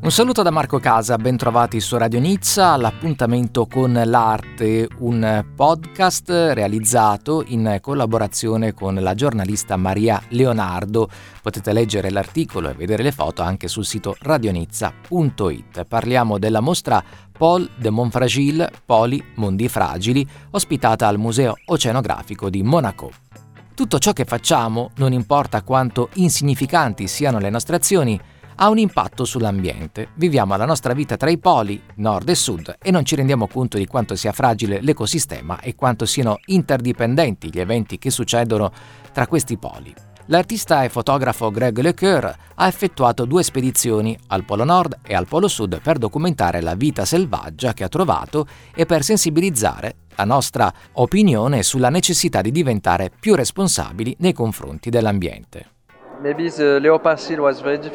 Un saluto da Marco Casa, ben trovati su Radio Nizza all'appuntamento con l'arte, un podcast realizzato in collaborazione con la giornalista Maria Leonardo. Potete leggere l'articolo e vedere le foto anche sul sito radionizza.it. Parliamo della mostra Paul de Monfragil, Poli Mondi Fragili, ospitata al Museo Oceanografico di Monaco. Tutto ciò che facciamo, non importa quanto insignificanti siano le nostre azioni, ha un impatto sull'ambiente. Viviamo la nostra vita tra i poli, nord e sud, e non ci rendiamo conto di quanto sia fragile l'ecosistema e quanto siano interdipendenti gli eventi che succedono tra questi poli. L'artista e fotografo Greg LeCoeur ha effettuato due spedizioni al Polo Nord e al Polo Sud per documentare la vita selvaggia che ha trovato e per sensibilizzare la nostra opinione sulla necessità di diventare più responsabili nei confronti dell'ambiente.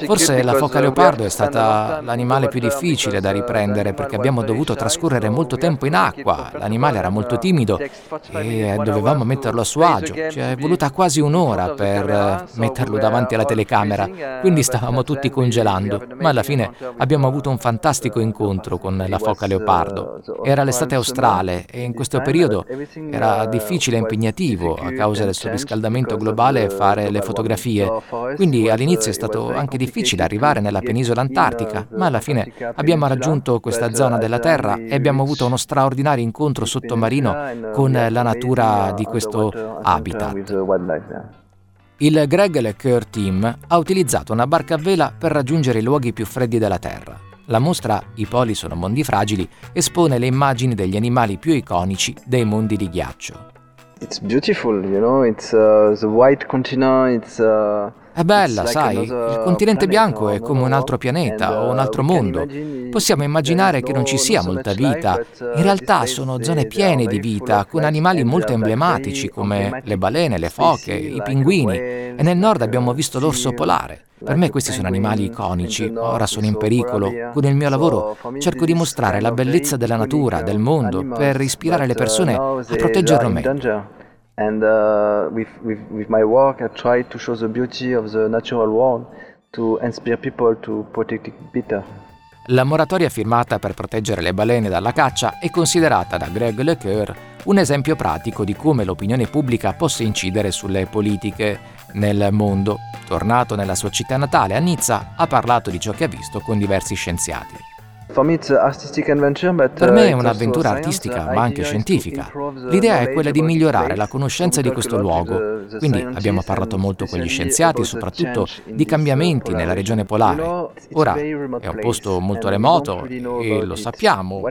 Forse la foca leopardo è stata l'animale più difficile da riprendere perché abbiamo dovuto trascorrere molto tempo in acqua, l'animale era molto timido e dovevamo metterlo a suo agio, ci è voluta quasi un'ora per metterlo davanti alla telecamera, quindi stavamo tutti congelando, ma alla fine abbiamo avuto un fantastico incontro con la foca leopardo. Era l'estate australe e in questo periodo era difficile e impegnativo a causa del surriscaldamento globale fare le fotografie quindi all'inizio è stato anche difficile arrivare nella penisola antartica, ma alla fine abbiamo raggiunto questa zona della Terra e abbiamo avuto uno straordinario incontro sottomarino con la natura di questo habitat. Il Greg LeCoeur Team ha utilizzato una barca a vela per raggiungere i luoghi più freddi della Terra. La mostra I poli sono mondi fragili espone le immagini degli animali più iconici dei mondi di ghiaccio. It's beautiful, you know, it's uh, the white continent, it's uh... È bella, sai, il continente bianco è come un altro pianeta o un altro mondo. Possiamo immaginare che non ci sia molta vita. In realtà sono zone piene di vita, con animali molto emblematici come le balene, le foche, i pinguini. E nel nord abbiamo visto l'orso polare. Per me questi sono animali iconici, ora sono in pericolo. Con il mio lavoro cerco di mostrare la bellezza della natura, del mondo, per ispirare le persone a proteggerlo meglio. And uh, with, with, with my work, I try to show the beauty of the natural world to inspire people to protect it better. La moratoria firmata per proteggere le balene dalla caccia è considerata da Greg LeCoeur un esempio pratico di come l'opinione pubblica possa incidere sulle politiche nel mondo. Tornato nella sua città natale, a Nizza, ha parlato di ciò che ha visto con diversi scienziati. Per me è uh, un'avventura artistica, ma anche scientifica. L'idea è quella di migliorare la conoscenza di questo luogo. Quindi abbiamo parlato molto con gli scienziati, soprattutto di cambiamenti nella regione polare. Ora è un posto molto remoto e lo sappiamo,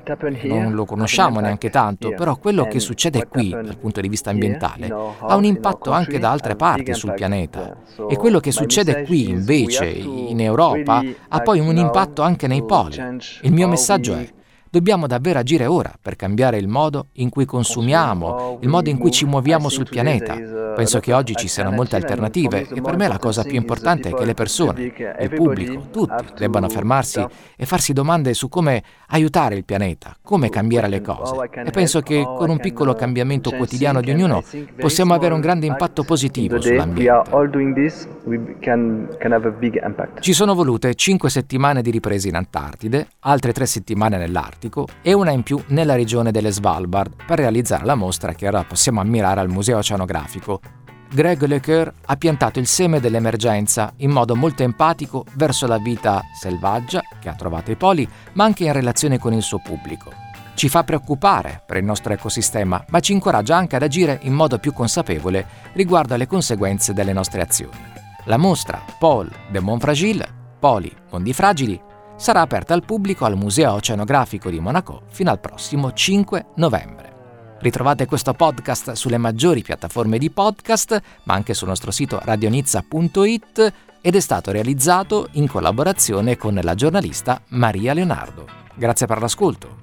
non lo conosciamo neanche tanto, però quello che succede qui dal punto di vista ambientale ha un impatto anche da altre parti sul pianeta. E quello che succede qui invece in Europa ha poi un impatto anche nei poli. Il il mio messaggio è Dobbiamo davvero agire ora per cambiare il modo in cui consumiamo, il modo in cui ci muoviamo sul pianeta. Penso che oggi ci siano molte alternative e per me la cosa più importante è che le persone, il pubblico, tutti debbano fermarsi e farsi domande su come aiutare il pianeta, come cambiare le cose. E penso che con un piccolo cambiamento quotidiano di ognuno possiamo avere un grande impatto positivo sull'ambiente. Ci sono volute 5 settimane di riprese in Antartide, altre 3 settimane nell'Artico Artico e una in più nella regione delle Svalbard per realizzare la mostra che ora possiamo ammirare al Museo Oceanografico. Greg LeCoeur ha piantato il seme dell'emergenza in modo molto empatico verso la vita selvaggia che ha trovato i poli, ma anche in relazione con il suo pubblico. Ci fa preoccupare per il nostro ecosistema, ma ci incoraggia anche ad agire in modo più consapevole riguardo alle conseguenze delle nostre azioni. La mostra Paul de Monfragil, Poli, Mondi Fragili sarà aperta al pubblico al Museo Oceanografico di Monaco fino al prossimo 5 novembre. Ritrovate questo podcast sulle maggiori piattaforme di podcast, ma anche sul nostro sito radionizza.it ed è stato realizzato in collaborazione con la giornalista Maria Leonardo. Grazie per l'ascolto.